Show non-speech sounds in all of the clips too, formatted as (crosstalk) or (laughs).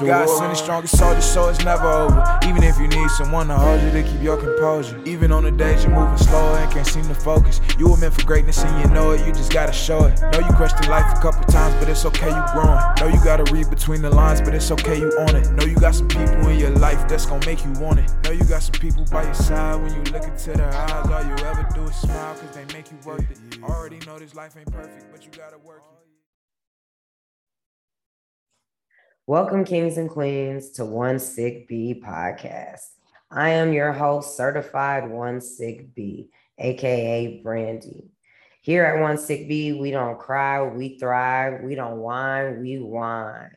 God send the strongest soldier, so it's never over. Even if you need someone to hold you to keep your composure. Even on the days you're moving slower and can't seem to focus. You were meant for greatness and you know it, you just gotta show it. Know you questioned life a couple times, but it's okay, you growing. Know you gotta read between the lines, but it's okay, you own it. Know you got some people in your life that's gonna make you want it. Know you got some people by your side when you look into their eyes. All you ever do is smile, cause they make you worth it. Already know this life ain't perfect, but you gotta work it. Welcome, kings and queens, to One Sick Bee podcast. I am your host, certified One Sick Bee, aka Brandy. Here at One Sick Bee, we don't cry, we thrive. We don't whine, we whine.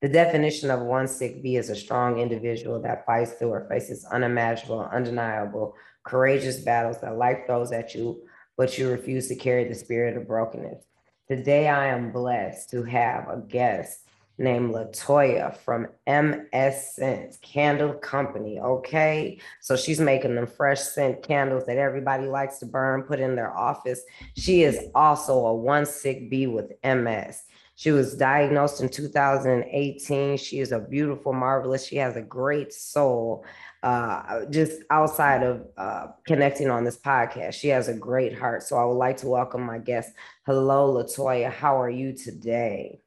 The definition of one sick bee is a strong individual that fights through or faces unimaginable, undeniable, courageous battles that life throws at you, but you refuse to carry the spirit of brokenness. Today, I am blessed to have a guest named Latoya from MS Scents Candle Company. Okay. So she's making them fresh scent candles that everybody likes to burn, put in their office. She is also a one sick bee with MS. She was diagnosed in 2018. She is a beautiful, marvelous. She has a great soul. Uh, just outside of uh, connecting on this podcast, she has a great heart. So I would like to welcome my guest. Hello, Latoya. How are you today?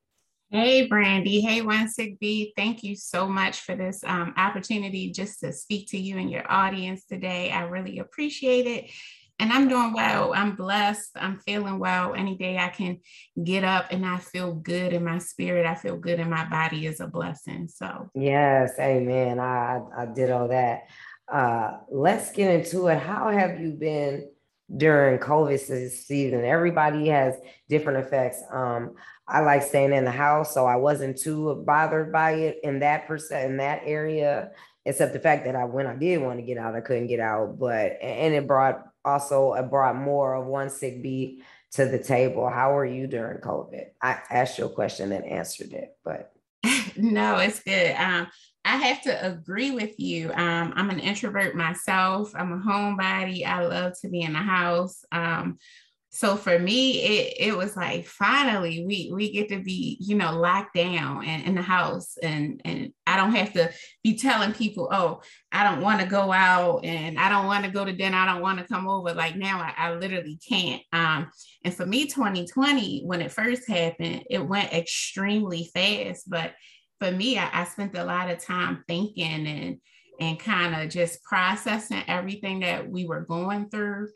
Hey, Brandy. Hey, One Sick Bee. Thank you so much for this um, opportunity just to speak to you and your audience today. I really appreciate it. And I'm doing well. I'm blessed. I'm feeling well. Any day I can get up and I feel good in my spirit, I feel good in my body is a blessing. So, yes, amen. I, I did all that. Uh, let's get into it. How have you been during COVID season? Everybody has different effects. Um, I like staying in the house, so I wasn't too bothered by it in that percent in that area, except the fact that I when I did want to get out, I couldn't get out. But and it brought also it brought more of one sick bee to the table. How were you during COVID? I asked you a question and answered it, but (laughs) no, it's good. Um, I have to agree with you. Um, I'm an introvert myself. I'm a homebody. I love to be in the house. Um, so for me it, it was like finally we we get to be you know locked down and in the house. And and i don't have to be telling people oh i don't want to go out and i don't want to go to dinner. I don't want to come over. Like now I, I literally can't. Um and for me 2020 when it first happened it went extremely fast. But for me i, I spent a lot of time thinking and and kind of just processing everything that we were going through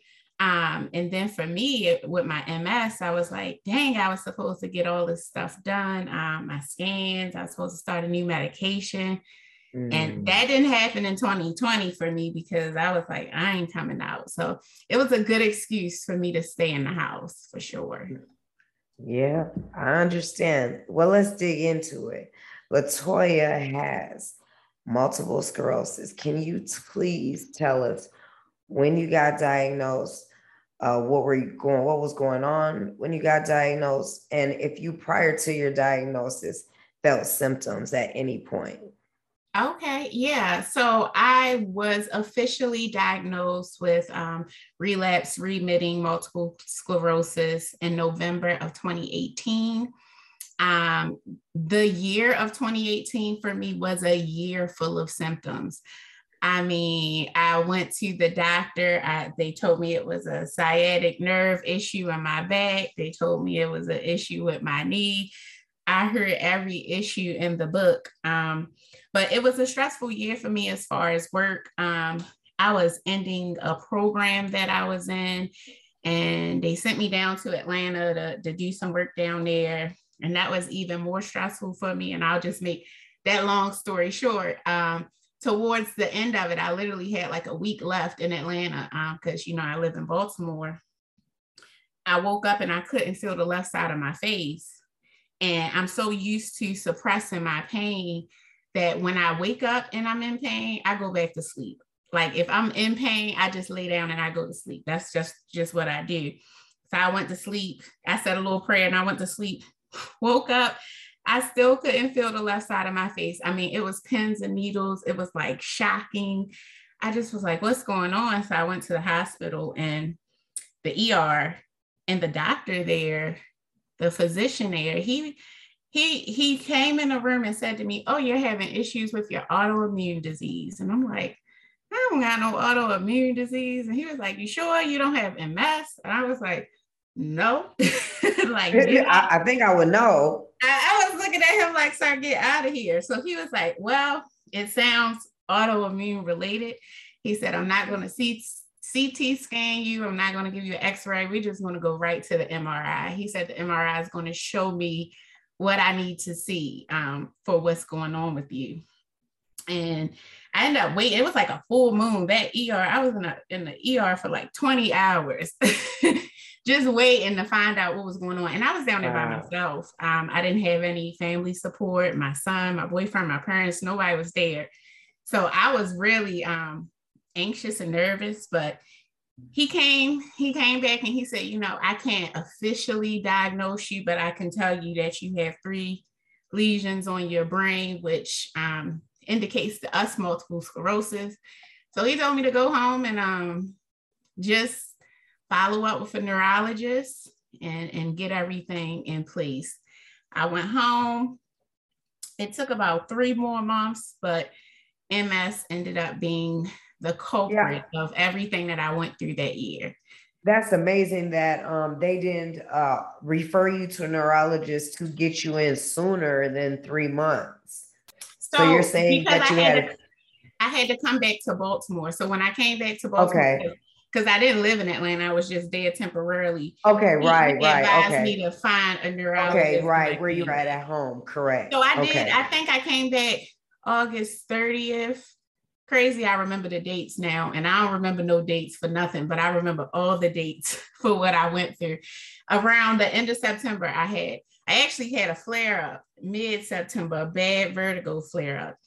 um, and then for me with my MS, I was like, dang, I was supposed to get all this stuff done. Um, my scans, I was supposed to start a new medication. Mm. And that didn't happen in 2020 for me because I was like, I ain't coming out. So it was a good excuse for me to stay in the house for sure. Yeah, I understand. Well, let's dig into it. Latoya has multiple sclerosis. Can you please tell us when you got diagnosed? Uh, what were you going, what was going on when you got diagnosed, and if you prior to your diagnosis felt symptoms at any point. Okay, yeah. So I was officially diagnosed with um, relapse remitting multiple sclerosis in November of 2018. Um, the year of 2018 for me was a year full of symptoms. I mean, I went to the doctor. I, they told me it was a sciatic nerve issue in my back. They told me it was an issue with my knee. I heard every issue in the book. Um, but it was a stressful year for me as far as work. Um, I was ending a program that I was in, and they sent me down to Atlanta to, to do some work down there. And that was even more stressful for me. And I'll just make that long story short. Um, towards the end of it, I literally had like a week left in Atlanta because, um, you know, I live in Baltimore. I woke up and I couldn't feel the left side of my face. And I'm so used to suppressing my pain that when I wake up and I'm in pain, I go back to sleep. Like if I'm in pain, I just lay down and I go to sleep. That's just just what I do. So I went to sleep. I said a little prayer and I went to sleep. (sighs) Woke up I still couldn't feel the left side of my face. I mean, it was pins and needles. It was like shocking. I just was like, what's going on? So I went to the hospital and the ER and the doctor there, the physician there, he he he came in the room and said to me, "Oh, you're having issues with your autoimmune disease," and I'm like, "I don't got no autoimmune disease," and he was like, "You sure you don't have MS?" And I was like, "No." (laughs) like, (laughs) I, I, think I would know. I, I was looking at him like, "Sir, get out of here." So he was like, "Well, it sounds autoimmune related." He said, "I'm not going to see." CT scan you. I'm not going to give you an X-ray. We're just going to go right to the MRI. He said the MRI is going to show me what I need to see um, for what's going on with you. And I ended up waiting. It was like a full moon. That ER, I was in, a, in the ER for like 20 hours, (laughs) just waiting to find out what was going on. And I was down there wow. by myself. Um, I didn't have any family support. My son, my boyfriend, my parents, nobody was there. So I was really um, anxious and nervous, but he came he came back and he said you know i can't officially diagnose you but i can tell you that you have three lesions on your brain which um, indicates to us multiple sclerosis so he told me to go home and um, just follow up with a neurologist and, and get everything in place i went home it took about three more months but ms ended up being the culprit yeah. of everything that I went through that year. That's amazing that um, they didn't uh, refer you to a neurologist to get you in sooner than three months. So, so you're saying that you had, had to, I had to come back to Baltimore. So when I came back to Baltimore, okay. Because I didn't live in Atlanta, I was just there temporarily. Okay, right, he right. Advised okay. me to find a neurologist. Okay, right, where you're at at home, correct. So I did. I think I came back August 30th crazy I remember the dates now, and I don't remember no dates for nothing, but I remember all the dates (laughs) for what I went through. Around the end of September, I had I actually had a flare up mid September, a bad vertigo flare up,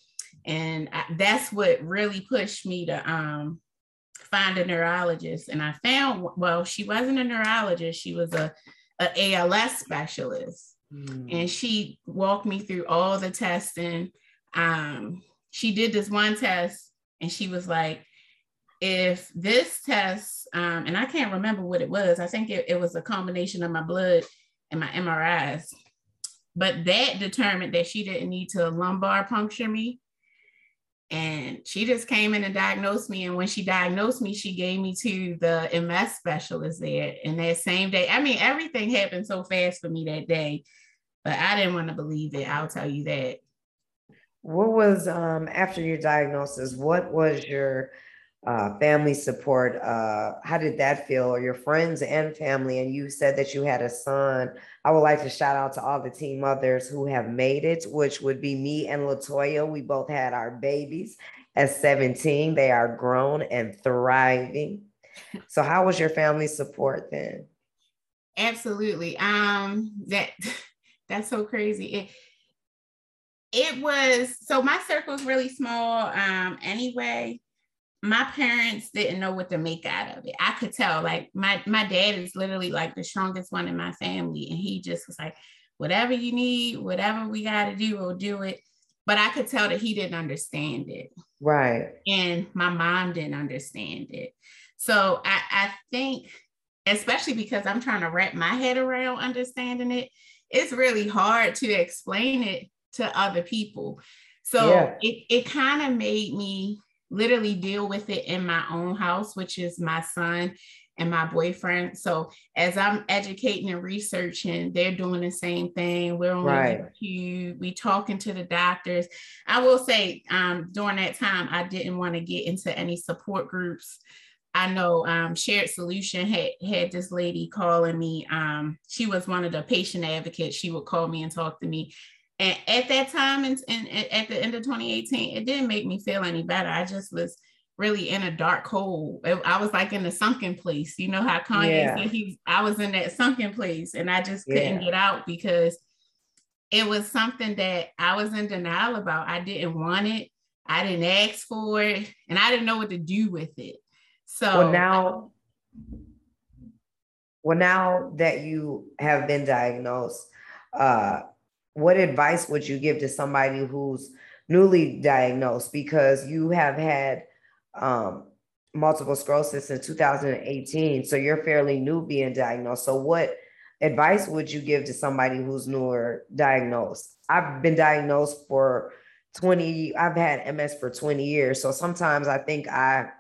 and I, that's what really pushed me to um, find a neurologist. And I found well, she wasn't a neurologist; she was a, a ALS specialist, mm. and she walked me through all the testing. Um, she did this one test and she was like, if this test, um, and I can't remember what it was, I think it, it was a combination of my blood and my MRIs, but that determined that she didn't need to lumbar puncture me. And she just came in and diagnosed me. And when she diagnosed me, she gave me to the MS specialist there. And that same day, I mean, everything happened so fast for me that day, but I didn't want to believe it. I'll tell you that what was um, after your diagnosis what was your uh, family support uh, how did that feel or your friends and family and you said that you had a son i would like to shout out to all the team mothers who have made it which would be me and latoya. We both had our babies at 17 they are grown and thriving. So how was your family support then? Absolutely. Um that (laughs) that's so crazy. It, it was so my circle is really small um anyway my parents didn't know what to make out of it. I could tell like my my dad is literally like the strongest one in my family and he just was like whatever you need whatever we got to do we'll do it. But i could tell that he didn't understand it. Right. And my mom didn't understand it. So i i think especially because i'm trying to wrap my head around understanding it it's really hard to explain it to other people. So yeah. it, it kind of made me literally deal with it in my own house, which is my son and my boyfriend. So as I'm educating and researching, they're doing the same thing. We're on right. YouTube, we talking to the doctors. I will say um, during that time, I didn't want to get into any support groups. I know um, Shared Solution had had this lady calling me. Um, she was one of the patient advocates. She would call me and talk to me. And at that time, and, and at the end of 2018, it didn't make me feel any better. I just was really in a dark hole. I was like in a sunken place. You know how Kanye yeah. said he, I was in that sunken place, and I just couldn't yeah. get out because it was something that I was in denial about. I didn't want it. I didn't ask for it, and I didn't know what to do with it. So well, now, well, now that you have been diagnosed, uh, what advice would you give to somebody who's newly diagnosed because you have had um, multiple sclerosis in 2018 so you're fairly new being diagnosed so what advice would you give to somebody who's newer diagnosed? I've been diagnosed for 20, I've had MS for 20 years. So sometimes I think I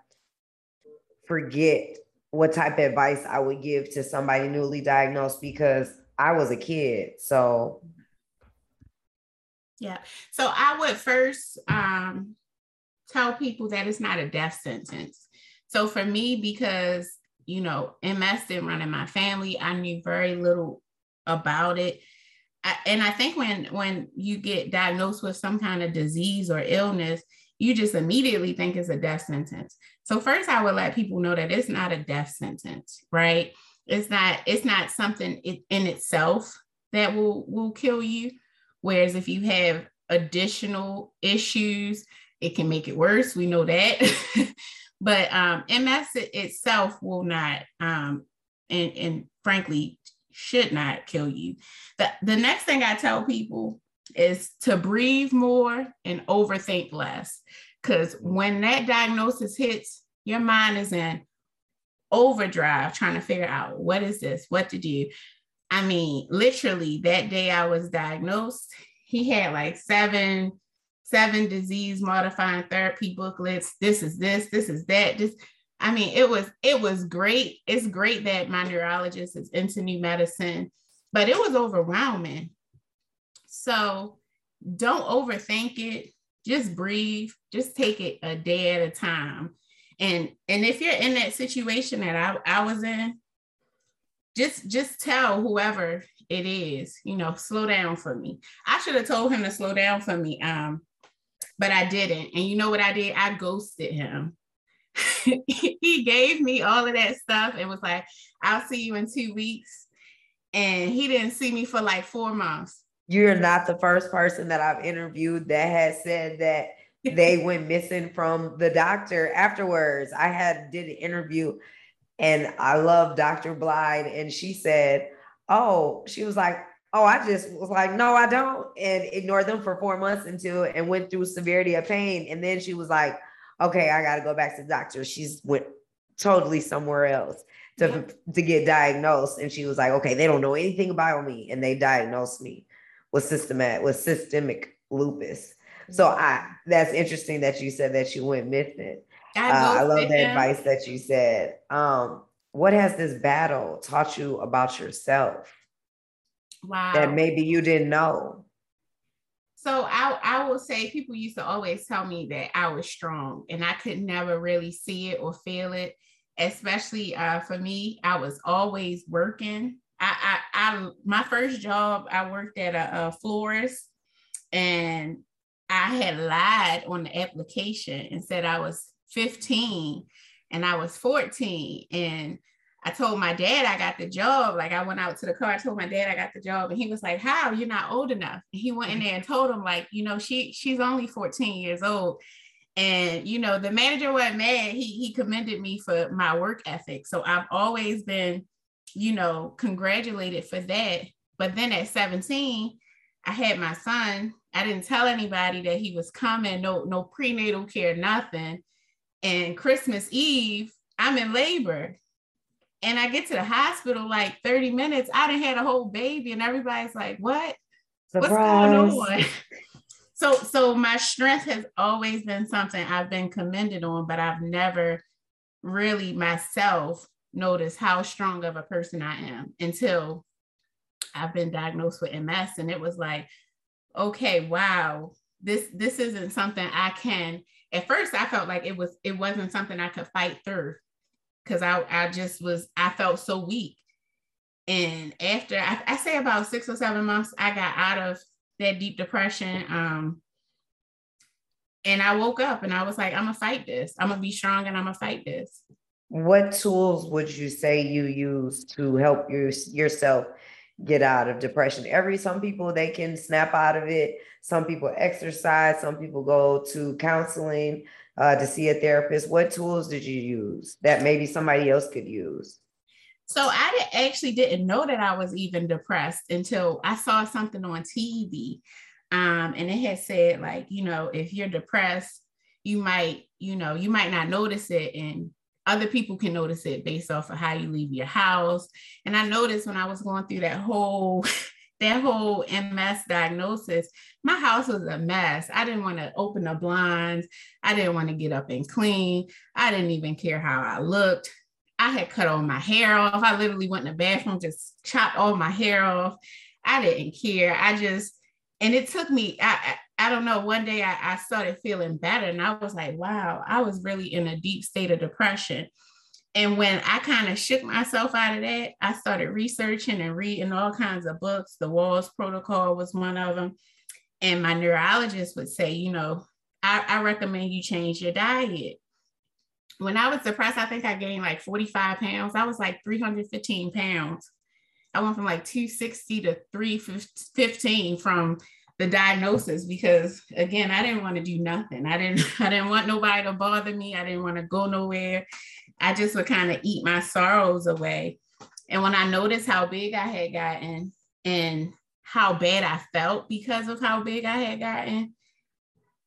forget what type of advice I would give to somebody newly diagnosed because I was a kid. So yeah. So I would first um, tell people that it's not a death sentence. So for me, because you know, MS didn't run in my family, I knew very little about it. I, and I think when when you get diagnosed with some kind of disease or illness, you just immediately think it's a death sentence. So first I would let people know that it's not a death sentence, right? It's not it's not something in itself that will will kill you. Whereas if you have additional issues, it can make it worse. We know that. (laughs) but um, MS itself will not, um, and, and frankly, should not kill you. The, the next thing I tell people is to breathe more and overthink less. Because when that diagnosis hits, your mind is in overdrive trying to figure out what is this, what to do. I mean, literally, that day I was diagnosed, he had like seven, seven disease modifying therapy booklets. This is this, this is that. Just, I mean, it was it was great. It's great that my neurologist is into new medicine, but it was overwhelming. So don't overthink it. Just breathe. Just take it a day at a time. And and if you're in that situation that I, I was in, just just tell whoever it is, you know, slow down for me. I should have told him to slow down for me. Um, but I didn't. And you know what I did? I ghosted him. (laughs) he gave me all of that stuff and was like, I'll see you in two weeks. And he didn't see me for like four months. You're not the first person that I've interviewed that has said that (laughs) they went missing from the doctor afterwards. I had did an interview and I love Dr. Blythe, and she said, Oh, she was like, Oh, I just was like, No, I don't, and ignored them for four months until and went through severity of pain. And then she was like, Okay, I got to go back to the doctor. She's went totally somewhere else to, yeah. to get diagnosed. And she was like, Okay, they don't know anything about me, and they diagnosed me with systematic with systemic lupus. So mm-hmm. I that's interesting that you said that you went missing. I, uh, I love the advice that you said. Um, what has this battle taught you about yourself? Wow. That maybe you didn't know. So I, I will say people used to always tell me that I was strong and I could never really see it or feel it. Especially uh, for me, I was always working. I, I, I my first job, I worked at a, a florist and I had lied on the application and said I was 15 and I was 14. And I told my dad I got the job. Like I went out to the car, I told my dad I got the job, and he was like, How? You're not old enough. And he went in there and told him, like, you know, she she's only 14 years old. And you know, the manager wasn't mad. He he commended me for my work ethic. So I've always been, you know, congratulated for that. But then at 17, I had my son. I didn't tell anybody that he was coming, no, no prenatal care, nothing. And Christmas Eve, I'm in labor. And I get to the hospital like 30 minutes. I didn't had a whole baby, and everybody's like, what? Surprise. What's going on? (laughs) so so my strength has always been something I've been commended on, but I've never really myself noticed how strong of a person I am until I've been diagnosed with MS. And it was like, okay, wow, this this isn't something I can at first I felt like it was it wasn't something I could fight through because I, I just was I felt so weak. And after I, I, say about six or seven months, I got out of that deep depression. Um, and I woke up and I was like, I'm gonna fight this. I'm gonna be strong and I'm gonna fight this. What tools would you say you use to help you, yourself get out of depression. Every some people they can snap out of it. Some people exercise. Some people go to counseling uh, to see a therapist. What tools did you use that maybe somebody else could use? So I actually didn't know that I was even depressed until I saw something on TV, um, and it had said like, you know, if you're depressed, you might, you know, you might not notice it, and other people can notice it based off of how you leave your house. And I noticed when I was going through that whole (laughs) that whole MS diagnosis, my house was a mess. I didn't want to open the blinds. I didn't want to get up and clean. I didn't even care how I looked. I had cut all my hair off. I literally went in the bathroom, just chopped all my hair off. I didn't care. I just, and it took me, I, I, don't know, one day I, I started feeling better and I was like, wow, I was really in a deep state of depression. And when I kind of shook myself out of that, I started researching and reading all kinds of books. The Wahls Protocol was one of them. And my neurologist would say, you know, I, I recommend you change your diet. When I was depressed, I think I gained like 45 pounds. I was like 315 pounds. I went from like 260 to 315 from the diagnosis because again, I didn't want to do nothing. I didn't (laughs) I didn't want nobody to bother me. I didn't want to go nowhere. I just would kind of eat my sorrows away. And when I noticed how big I had gotten and how bad I felt because of how big I had gotten,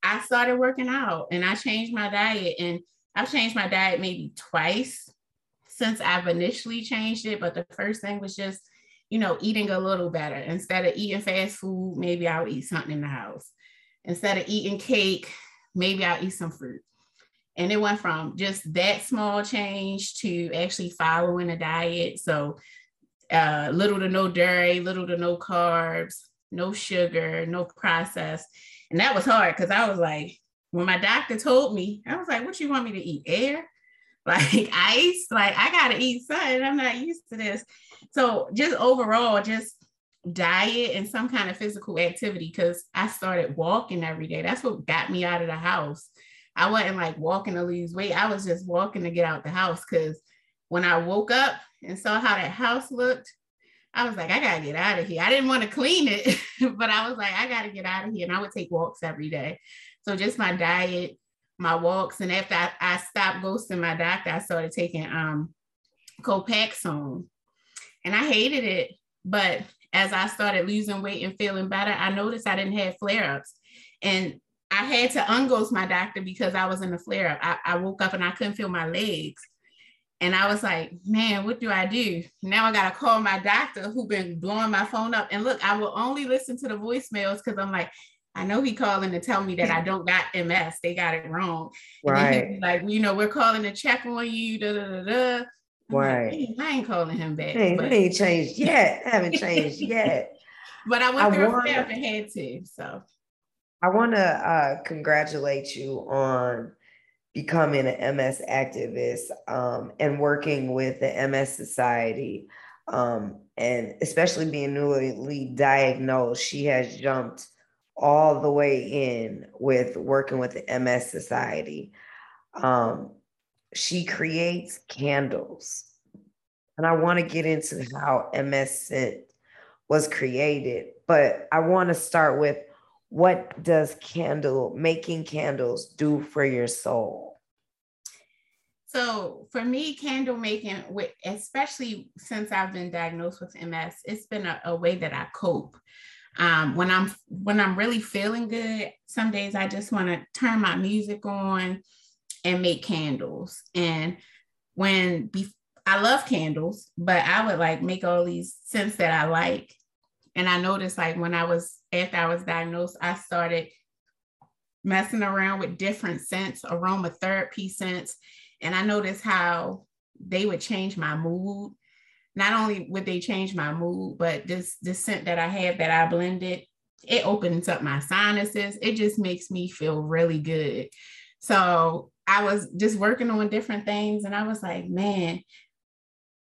I started working out and I changed my diet. And I've changed my diet maybe twice since I've initially changed it. But the first thing was just, you know, eating a little better. Instead of eating fast food, maybe I'll eat something in the house. Instead of eating cake, maybe I'll eat some fruit. And it went from just that small change to actually following a diet. So uh, little to no dairy, little to no carbs, no sugar, no processed. And that was hard because I was like, when my doctor told me, I was like, what you want me to eat? Air? Like (laughs) ice? Like I gotta eat something. I'm not used to this. So just overall, just diet and some kind of physical activity because I started walking every day. That's what got me out of the house. I wasn't like walking to lose weight. I was just walking to get out the house because when I woke up and saw how that house looked, I was like, I gotta get out of here. I didn't want to clean it, (laughs) but I was like, I gotta get out of here. And I would take walks every day. So just my diet, my walks, and after I, I stopped ghosting my doctor, I started taking um Copaxone, and I hated it. But as I started losing weight and feeling better, I noticed I didn't have flare ups, and I had to unghost my doctor because I was in a flare up. I, I woke up and I couldn't feel my legs. And I was like, man, what do I do? Now I got to call my doctor who been blowing my phone up. And look, I will only listen to the voicemails because I'm like, I know he calling to tell me that I don't got MS. They got it wrong. Right. like, you know, we're calling to check on you. Da, da, da, da. Right. Like, I ain't calling him back. Hey, but... ain't changed yet. I haven't changed (laughs) yet. but I went I through wanna, a and had to. So I want to uh, congratulate you on becoming an MS activist um, and working with the MS Society. Um, and especially being newly diagnosed, she has jumped all the way in with working with the MS Society. Um, she creates candles. And I want to get into how MS Scent was created, but I want to start with what does candle making candles do for your soul? So for me, candle making, especially since I've been diagnosed with MS, it's been a, a way that I cope. Um, when I'm when I'm really feeling good, some days I just want to turn my music on and make candles. And when be, I love candles, but I would like make all these scents that I like. And I noticed like when I was after I was diagnosed, I started messing around with different scents, aromatherapy scents, and I noticed how they would change my mood. Not only would they change my mood, but this this scent that I have that I blended, it opens up my sinuses. It just makes me feel really good. So I was just working on different things, and I was like, man.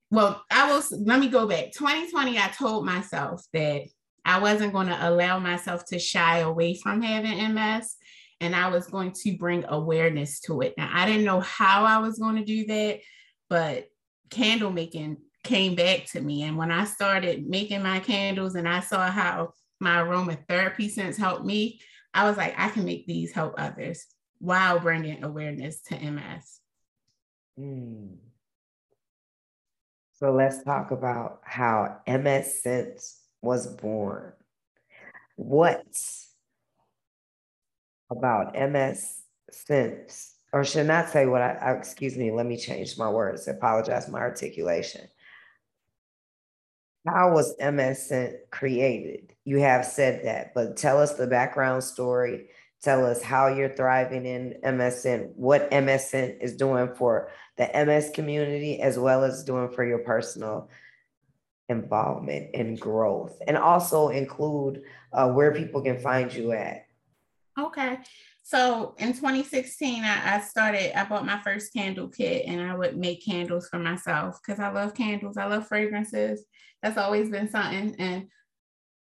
Well, I was. Let me go back. 2020, I told myself that I wasn't going to allow myself to shy away from having MS and I was going to bring awareness to it. Now, I didn't know how I was going to do that, but candle making came back to me. And when I started making my candles and I saw how my aromatherapy scents helped me, I was like, I can make these help others while bringing awareness to MS. Mm. So let's talk about how MS scents was born. What about MS Scents or should not say what I, I excuse me, let me change my words. I apologize my articulation. How was MS Scents created? You have said that, but tell us the background story. Tell us how you're thriving in MS Scents, what MS Scents is doing for the MS community, as well as doing for your personal involvement and growth, and also include uh, where people can find you at. Okay. So in 2016, I, I, started, I bought my first candle kit and I would make candles for myself because I love candles. I love fragrances. That's always been something. And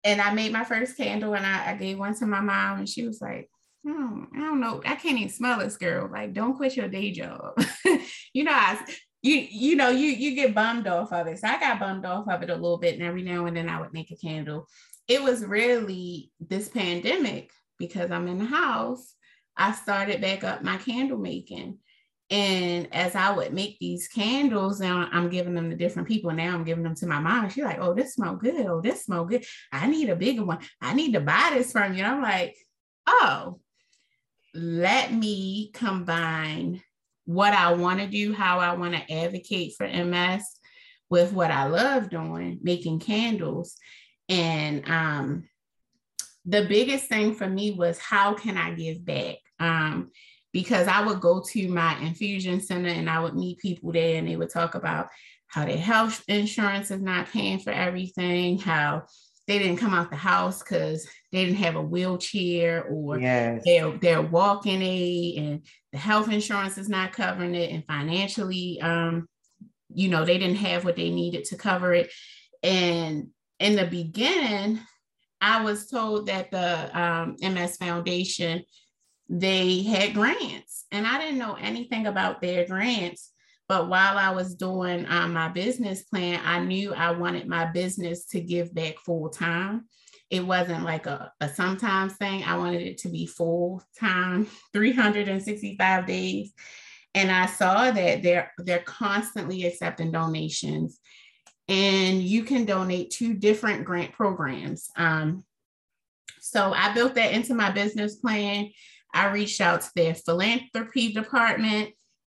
and I made my first candle and I, I gave one to my mom and she was like, hmm, I don't know. I can't even smell this girl. Like, don't quit your day job. (laughs) you know, I you you know you you get bummed off of it. So I got bummed off of it a little bit, and every now and then I would make a candle. It was really this pandemic because I'm in the house. I started back up my candle making. And as I would make these candles, now I'm giving them to different people. Now I'm giving them to my mom. She's like, oh, this smell good. Oh, this smell good. I need a bigger one. I need to buy this from you. And I'm like, oh, let me combine what I want to do, how I want to advocate for MS with what I love doing, making candles. And um, the biggest thing for me was how can I give back? Um, because I would go to my infusion center and I would meet people there and they would talk about how their health insurance is not paying for everything, how they didn't come out the house because they didn't have a wheelchair or yes. their, their walking aid and the health insurance is not covering it and financially um, you know they didn't have what they needed to cover it and in the beginning i was told that the um, ms foundation they had grants and i didn't know anything about their grants but while I was doing um, my business plan, I knew I wanted my business to give back full time. It wasn't like a, a sometimes thing. I wanted it to be full time, (laughs) 365 days. And I saw that they're they're constantly accepting donations. And you can donate to different grant programs. Um, so I built that into my business plan. I reached out to their philanthropy department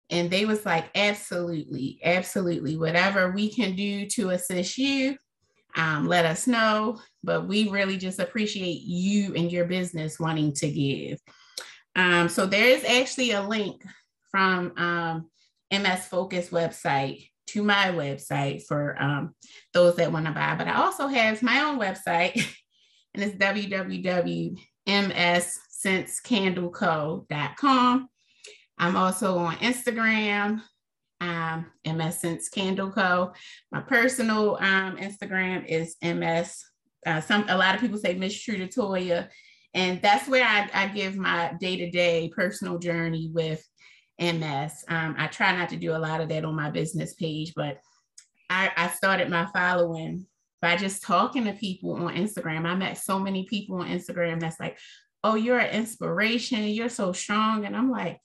and they was like absolutely absolutely whatever we can do to assist you um, let us know but we really just appreciate you and your business wanting to give um, so there is actually a link from um, ms focus website to my website for um, those that want to buy but i also have my own website (laughs) and it's www.msscentcandleco.com I'm also on Instagram, um. My personal um, Instagram is MS. Uh, some a lot of people say Miss True Toya, and that's where I, I give my day to day personal journey with MS. Um, I try not to do a lot of that on my business page, but I, I started my following by just talking to people on Instagram. I met so many people on Instagram that's like, "Oh, you're an inspiration. You're so strong," and I'm like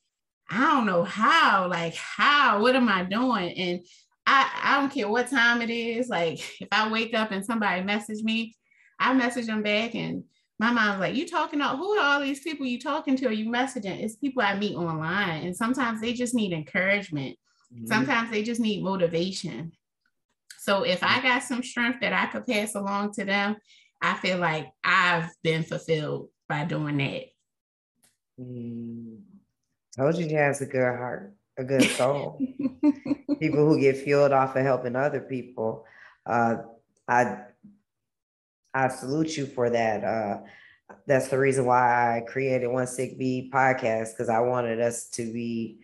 I don't know how, like how, what am I doing? And I, I don't care what time it is. Like if I wake up and somebody message me, I message them back and my mom's like, you talking to who are all these people you talking to? Are you messaging? It's people I meet online. And sometimes they just need encouragement. Mm-hmm. Sometimes they just need motivation. So if I got some strength that I could pass along to them, I feel like I've been fulfilled by doing that. Mm. Told you she has a good heart, a good soul. (laughs) people who get fueled off of helping other people. Uh, I I salute you for that. Uh, that's the reason why I created One Sick Bee podcast because I wanted us to be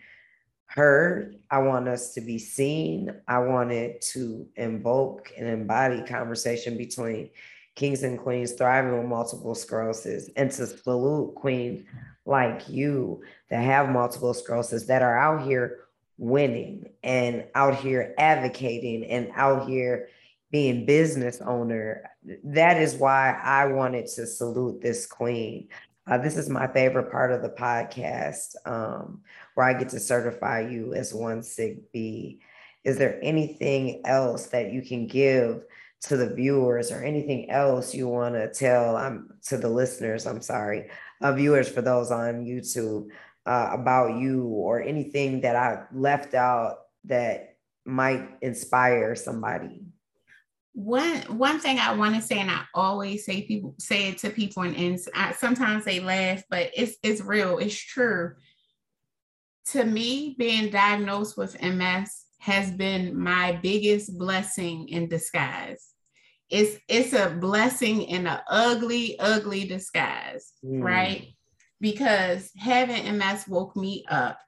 heard. I want us to be seen. I wanted to invoke and embody conversation between kings and queens thriving with multiple sclerosis and to salute queens like you that have multiple sclerosis that are out here winning and out here advocating and out here being business owner. That is why I wanted to salute this queen. Uh, this is my favorite part of the podcast um, where I get to certify you as one Sick bee. Is there anything else that you can give to the viewers or anything else you want to tell um, to the listeners? I'm sorry uh, viewers for those on YouTube uh, about you or anything that I left out that might inspire somebody? One one thing I want to say, and I always say people say it to people, and, and I, sometimes they laugh, but it's it's real, it's true. To me, being diagnosed with MS has been my biggest blessing in disguise. It's it's a blessing in an ugly, ugly disguise, mm. right? Because having MS woke me up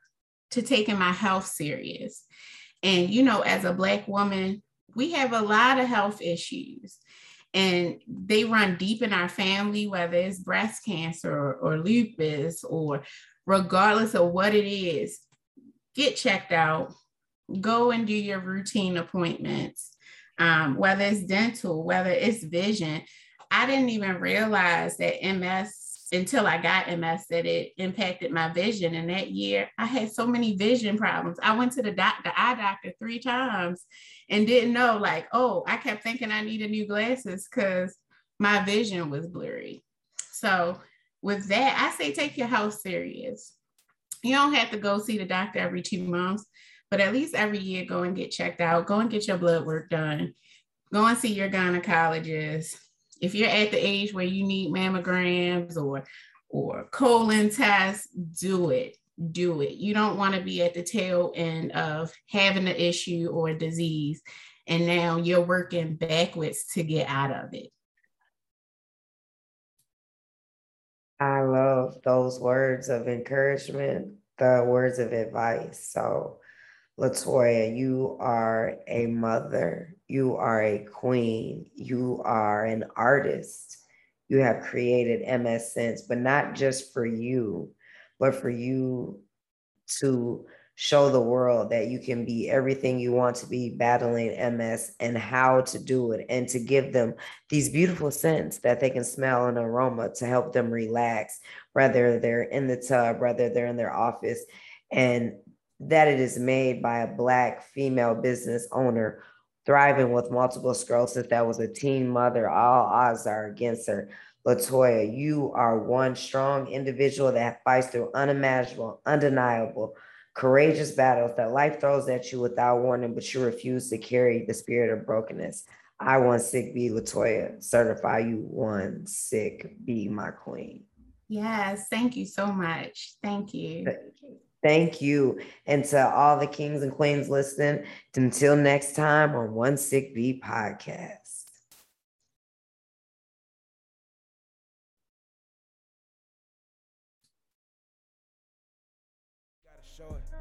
to taking my health serious. And you know, as a black woman, we have a lot of health issues and they run deep in our family, whether it's breast cancer or, or, lupus or regardless of what it is, get checked out, go and do your routine appointments, um, whether it's dental, whether it's vision. I didn't even realize that MS until I got MS that it impacted my vision. And that year I had so many vision problems. I went to the doctor, eye doctor three times and didn't know, like, oh, I kept thinking I needed new glasses because my vision was blurry. So with that, I say take your health serious. You don't have to go see the doctor every two months, but at least every year go and get checked out, go and get your blood work done, go and see your gynecologist if you're at the age where you need mammograms or or colon tests, do it. Do it. You don't want to be at the tail end of having an issue or a disease, and now you're working backwards to get out of it. I love those words of encouragement, the words of advice. So, Latoya, you are a mother you are a queen. You are an artist. You have created MS Scents, but not just for you, but for you to show the world that you can be everything you want to be battling MS and how to do it and to give them these beautiful scents that they can smell and aroma to help them relax, whether they're in the tub, whether they're in their office, and that it is made by a Black female business owner thriving with multiple sclerosis that was a teen mother. All odds are against her. Latoya, you are one strong individual that fights through unimaginable, undeniable, courageous battles that life throws at you without warning, but you refuse to carry the spirit of brokenness. I want sick be Latoya. Certify you one sick be my queen. Yes, thank you so much. Thank you. Thank you. Thank you. And to all the kings and queens listening, until next time on One Sick Bee podcast.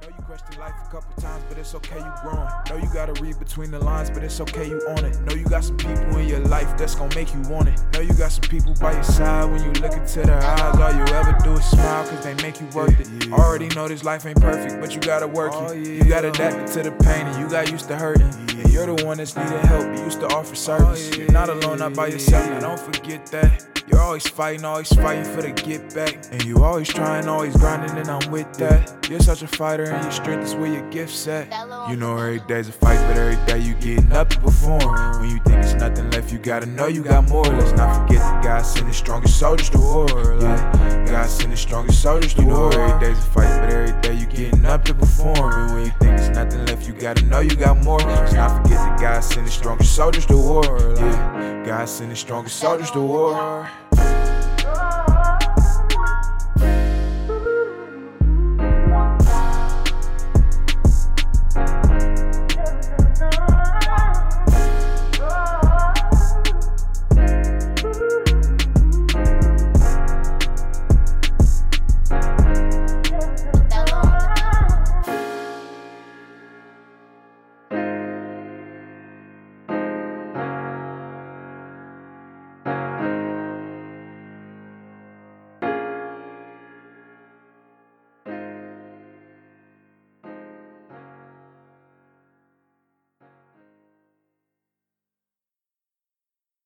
Know you question life a couple times, but it's okay you growing. Know you gotta read between the lines, but it's okay you on it. Know you got some people in your life that's gonna make you want it. Know you got some people by your side when you look into their eyes. All you ever do is smile cause they make you worth it. Yeah. Already know this life ain't perfect, but you gotta work oh, it. Yeah. You got adapted to the pain and you got used to hurting. Yeah. And you're the one that's needed help, you used to offer service. Oh, you're not alone, not by yourself, now don't forget that. You're always fighting, always fighting for the get back. And you always trying, always grinding, and I'm with that. You're such a fighter, and your strength is where your gift's at. You know every day's a fight, but every day you getting up to perform. When you think it's nothing left, you gotta know you got more. Let's not forget that God sent the strongest soldiers to war. Like, God sent the strongest soldiers to war. You know every day's a fight, but every day you getting up to perform. And when you think it's nothing left, you gotta know you got more. Let's not forget that God sent the strongest soldiers to war. Yeah, God sent the strongest soldiers to war.